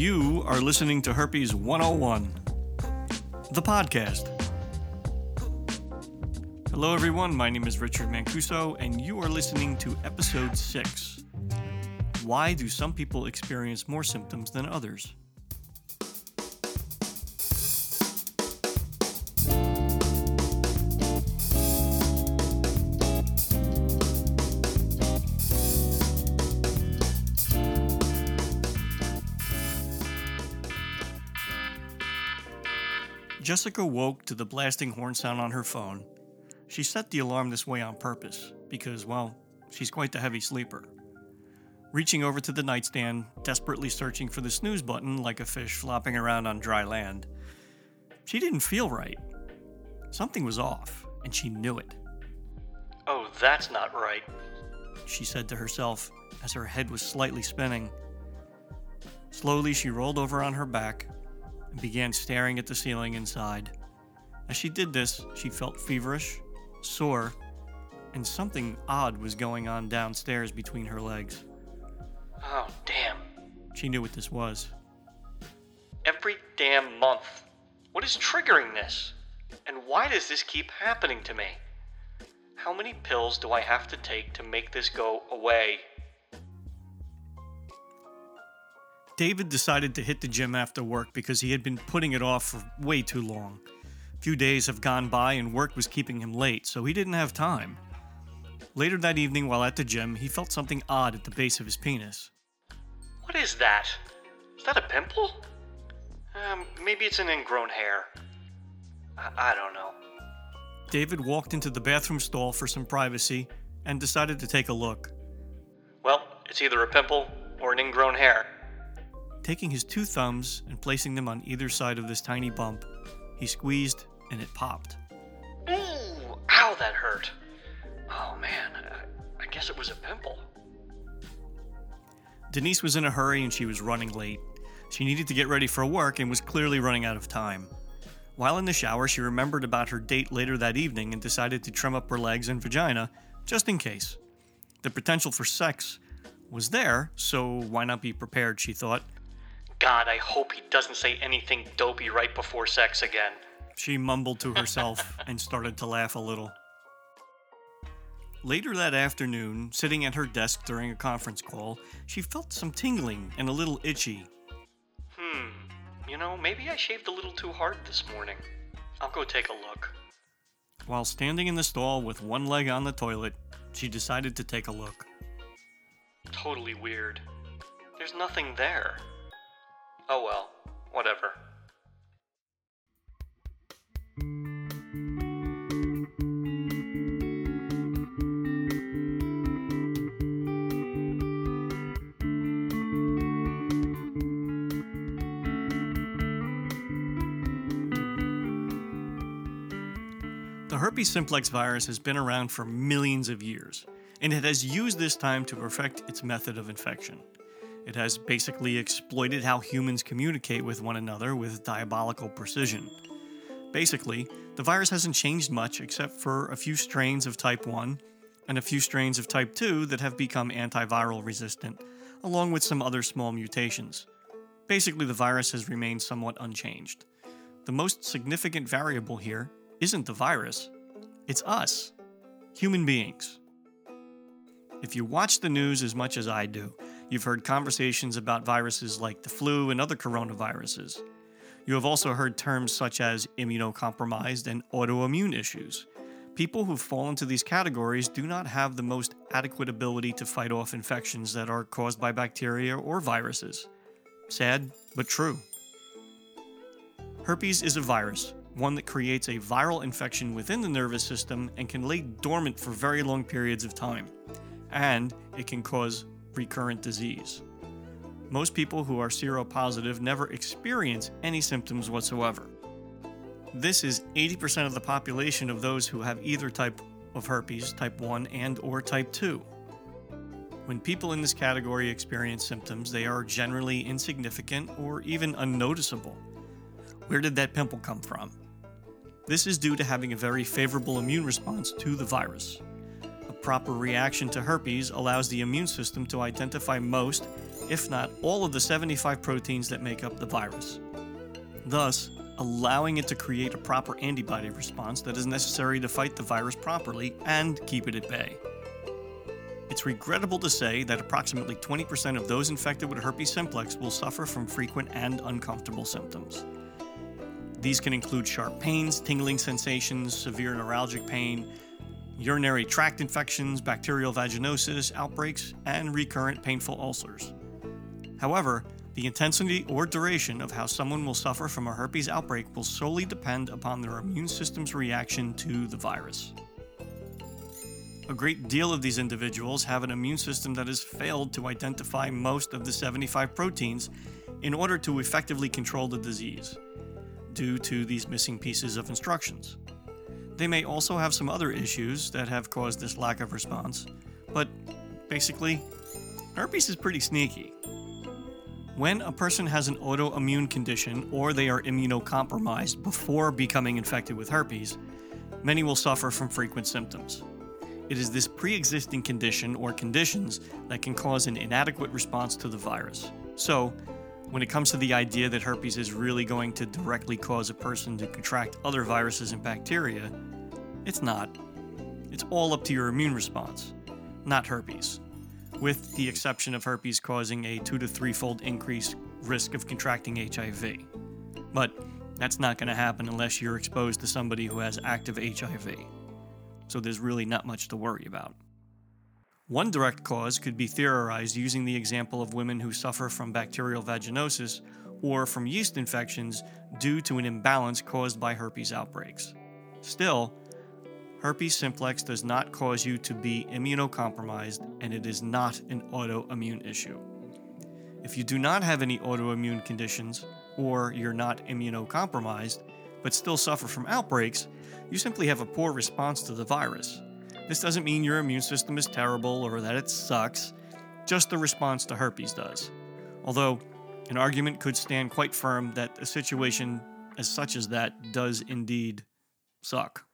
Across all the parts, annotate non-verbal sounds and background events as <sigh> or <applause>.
You are listening to Herpes 101, the podcast. Hello, everyone. My name is Richard Mancuso, and you are listening to episode 6 Why Do Some People Experience More Symptoms Than Others? Jessica woke to the blasting horn sound on her phone. She set the alarm this way on purpose because, well, she's quite the heavy sleeper. Reaching over to the nightstand, desperately searching for the snooze button like a fish flopping around on dry land, she didn't feel right. Something was off, and she knew it. Oh, that's not right. She said to herself as her head was slightly spinning. Slowly, she rolled over on her back and began staring at the ceiling inside. As she did this, she felt feverish, sore, and something odd was going on downstairs between her legs. Oh, damn. She knew what this was. Every damn month. What is triggering this? And why does this keep happening to me? How many pills do I have to take to make this go away? David decided to hit the gym after work because he had been putting it off for way too long. A few days have gone by and work was keeping him late, so he didn't have time. Later that evening, while at the gym, he felt something odd at the base of his penis. What is that? Is that a pimple? Um, maybe it's an ingrown hair. I, I don't know. David walked into the bathroom stall for some privacy and decided to take a look. Well, it's either a pimple or an ingrown hair. Taking his two thumbs and placing them on either side of this tiny bump, he squeezed and it popped. Ooh, ow, that hurt. Oh man, I, I guess it was a pimple. Denise was in a hurry and she was running late. She needed to get ready for work and was clearly running out of time. While in the shower, she remembered about her date later that evening and decided to trim up her legs and vagina, just in case. The potential for sex was there, so why not be prepared, she thought. God, I hope he doesn't say anything dopey right before sex again. She mumbled to herself <laughs> and started to laugh a little. Later that afternoon, sitting at her desk during a conference call, she felt some tingling and a little itchy. Hmm, you know, maybe I shaved a little too hard this morning. I'll go take a look. While standing in the stall with one leg on the toilet, she decided to take a look. Totally weird. There's nothing there. Oh well, whatever. The herpes simplex virus has been around for millions of years, and it has used this time to perfect its method of infection. It has basically exploited how humans communicate with one another with diabolical precision. Basically, the virus hasn't changed much except for a few strains of type 1 and a few strains of type 2 that have become antiviral resistant, along with some other small mutations. Basically, the virus has remained somewhat unchanged. The most significant variable here isn't the virus, it's us, human beings. If you watch the news as much as I do, You've heard conversations about viruses like the flu and other coronaviruses. You have also heard terms such as immunocompromised and autoimmune issues. People who fall into these categories do not have the most adequate ability to fight off infections that are caused by bacteria or viruses. Sad, but true. Herpes is a virus, one that creates a viral infection within the nervous system and can lay dormant for very long periods of time. And it can cause recurrent disease. Most people who are seropositive never experience any symptoms whatsoever. This is 80% of the population of those who have either type of herpes, type 1 and or type 2. When people in this category experience symptoms, they are generally insignificant or even unnoticeable. Where did that pimple come from? This is due to having a very favorable immune response to the virus proper reaction to herpes allows the immune system to identify most if not all of the 75 proteins that make up the virus. Thus, allowing it to create a proper antibody response that is necessary to fight the virus properly and keep it at bay. It's regrettable to say that approximately 20% of those infected with herpes simplex will suffer from frequent and uncomfortable symptoms. These can include sharp pains, tingling sensations, severe neuralgic pain, urinary tract infections, bacterial vaginosis, outbreaks, and recurrent painful ulcers. However, the intensity or duration of how someone will suffer from a herpes outbreak will solely depend upon their immune system's reaction to the virus. A great deal of these individuals have an immune system that has failed to identify most of the 75 proteins in order to effectively control the disease, due to these missing pieces of instructions. They may also have some other issues that have caused this lack of response, but basically, herpes is pretty sneaky. When a person has an autoimmune condition or they are immunocompromised before becoming infected with herpes, many will suffer from frequent symptoms. It is this pre existing condition or conditions that can cause an inadequate response to the virus. So, when it comes to the idea that herpes is really going to directly cause a person to contract other viruses and bacteria, it's not. It's all up to your immune response, not herpes with the exception of herpes causing a two to threefold increased risk of contracting HIV. But that's not going to happen unless you're exposed to somebody who has active HIV. So there's really not much to worry about. One direct cause could be theorized using the example of women who suffer from bacterial vaginosis or from yeast infections due to an imbalance caused by herpes outbreaks. Still, herpes simplex does not cause you to be immunocompromised and it is not an autoimmune issue. If you do not have any autoimmune conditions or you're not immunocompromised but still suffer from outbreaks, you simply have a poor response to the virus. This doesn't mean your immune system is terrible or that it sucks, just the response to herpes does. Although, an argument could stand quite firm that a situation as such as that does indeed suck.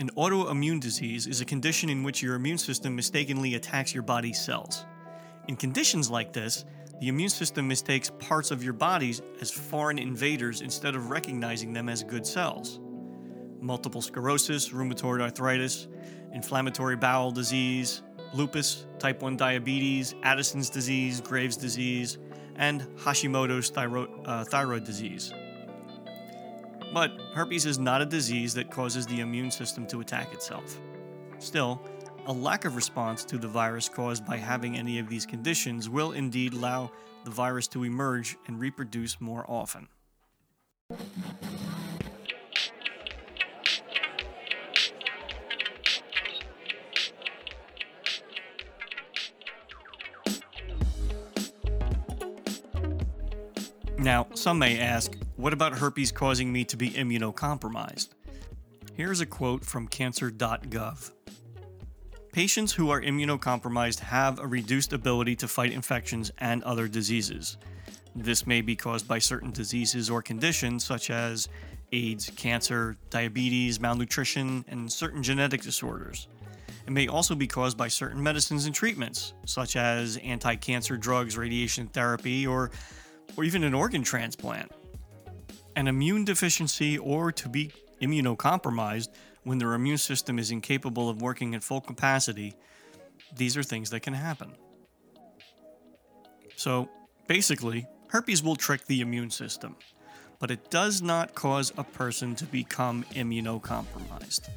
An autoimmune disease is a condition in which your immune system mistakenly attacks your body's cells. In conditions like this, the immune system mistakes parts of your bodies as foreign invaders instead of recognizing them as good cells. Multiple sclerosis, rheumatoid arthritis, inflammatory bowel disease, lupus, type 1 diabetes, Addison's disease, Graves' disease, and Hashimoto's uh, thyroid disease. But herpes is not a disease that causes the immune system to attack itself. Still, a lack of response to the virus caused by having any of these conditions will indeed allow the virus to emerge and reproduce more often. Now, some may ask, what about herpes causing me to be immunocompromised? Here's a quote from cancer.gov. Patients who are immunocompromised have a reduced ability to fight infections and other diseases. This may be caused by certain diseases or conditions such as AIDS, cancer, diabetes, malnutrition, and certain genetic disorders. It may also be caused by certain medicines and treatments, such as anti cancer drugs, radiation therapy, or or even an organ transplant. An immune deficiency or to be immunocompromised when their immune system is incapable of working at full capacity, these are things that can happen. So, basically, herpes will trick the immune system, but it does not cause a person to become immunocompromised.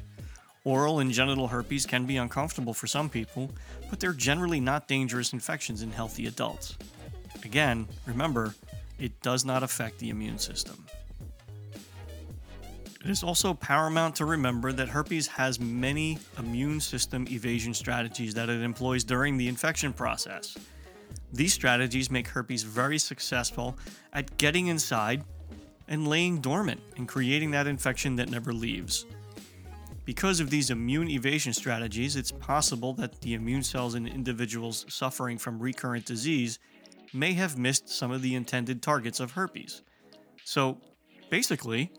Oral and genital herpes can be uncomfortable for some people, but they're generally not dangerous infections in healthy adults. Again, remember, it does not affect the immune system. It is also paramount to remember that herpes has many immune system evasion strategies that it employs during the infection process. These strategies make herpes very successful at getting inside and laying dormant and creating that infection that never leaves. Because of these immune evasion strategies, it's possible that the immune cells in individuals suffering from recurrent disease may have missed some of the intended targets of herpes. So, basically,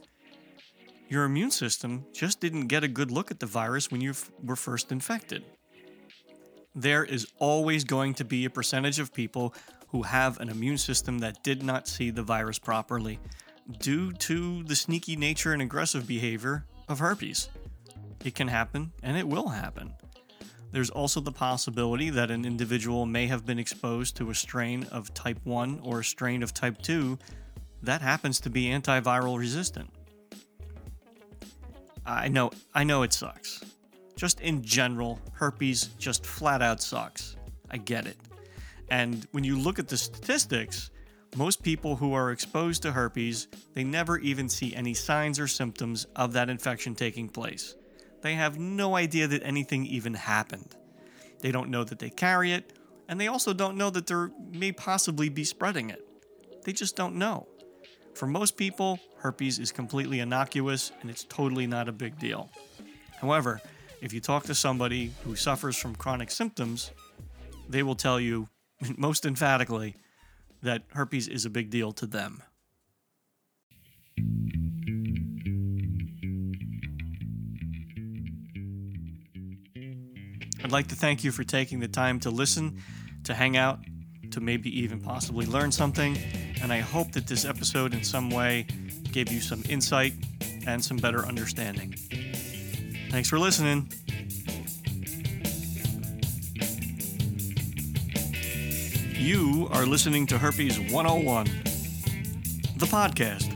your immune system just didn't get a good look at the virus when you f- were first infected. there is always going to be a percentage of people who have an immune system that did not see the virus properly due to the sneaky nature and aggressive behavior of herpes. It can happen and it will happen. There's also the possibility that an individual may have been exposed to a strain of type 1 or a strain of type 2 that happens to be antiviral resistant. I know I know it sucks. Just in general, herpes just flat out sucks. I get it. And when you look at the statistics, most people who are exposed to herpes, they never even see any signs or symptoms of that infection taking place. They have no idea that anything even happened. They don't know that they carry it, and they also don't know that they may possibly be spreading it. They just don't know. For most people, herpes is completely innocuous and it's totally not a big deal. However, if you talk to somebody who suffers from chronic symptoms, they will tell you <laughs> most emphatically that herpes is a big deal to them. I'd like to thank you for taking the time to listen, to hang out, to maybe even possibly learn something, and I hope that this episode in some way gave you some insight and some better understanding. Thanks for listening. You are listening to Herpes 101, the podcast.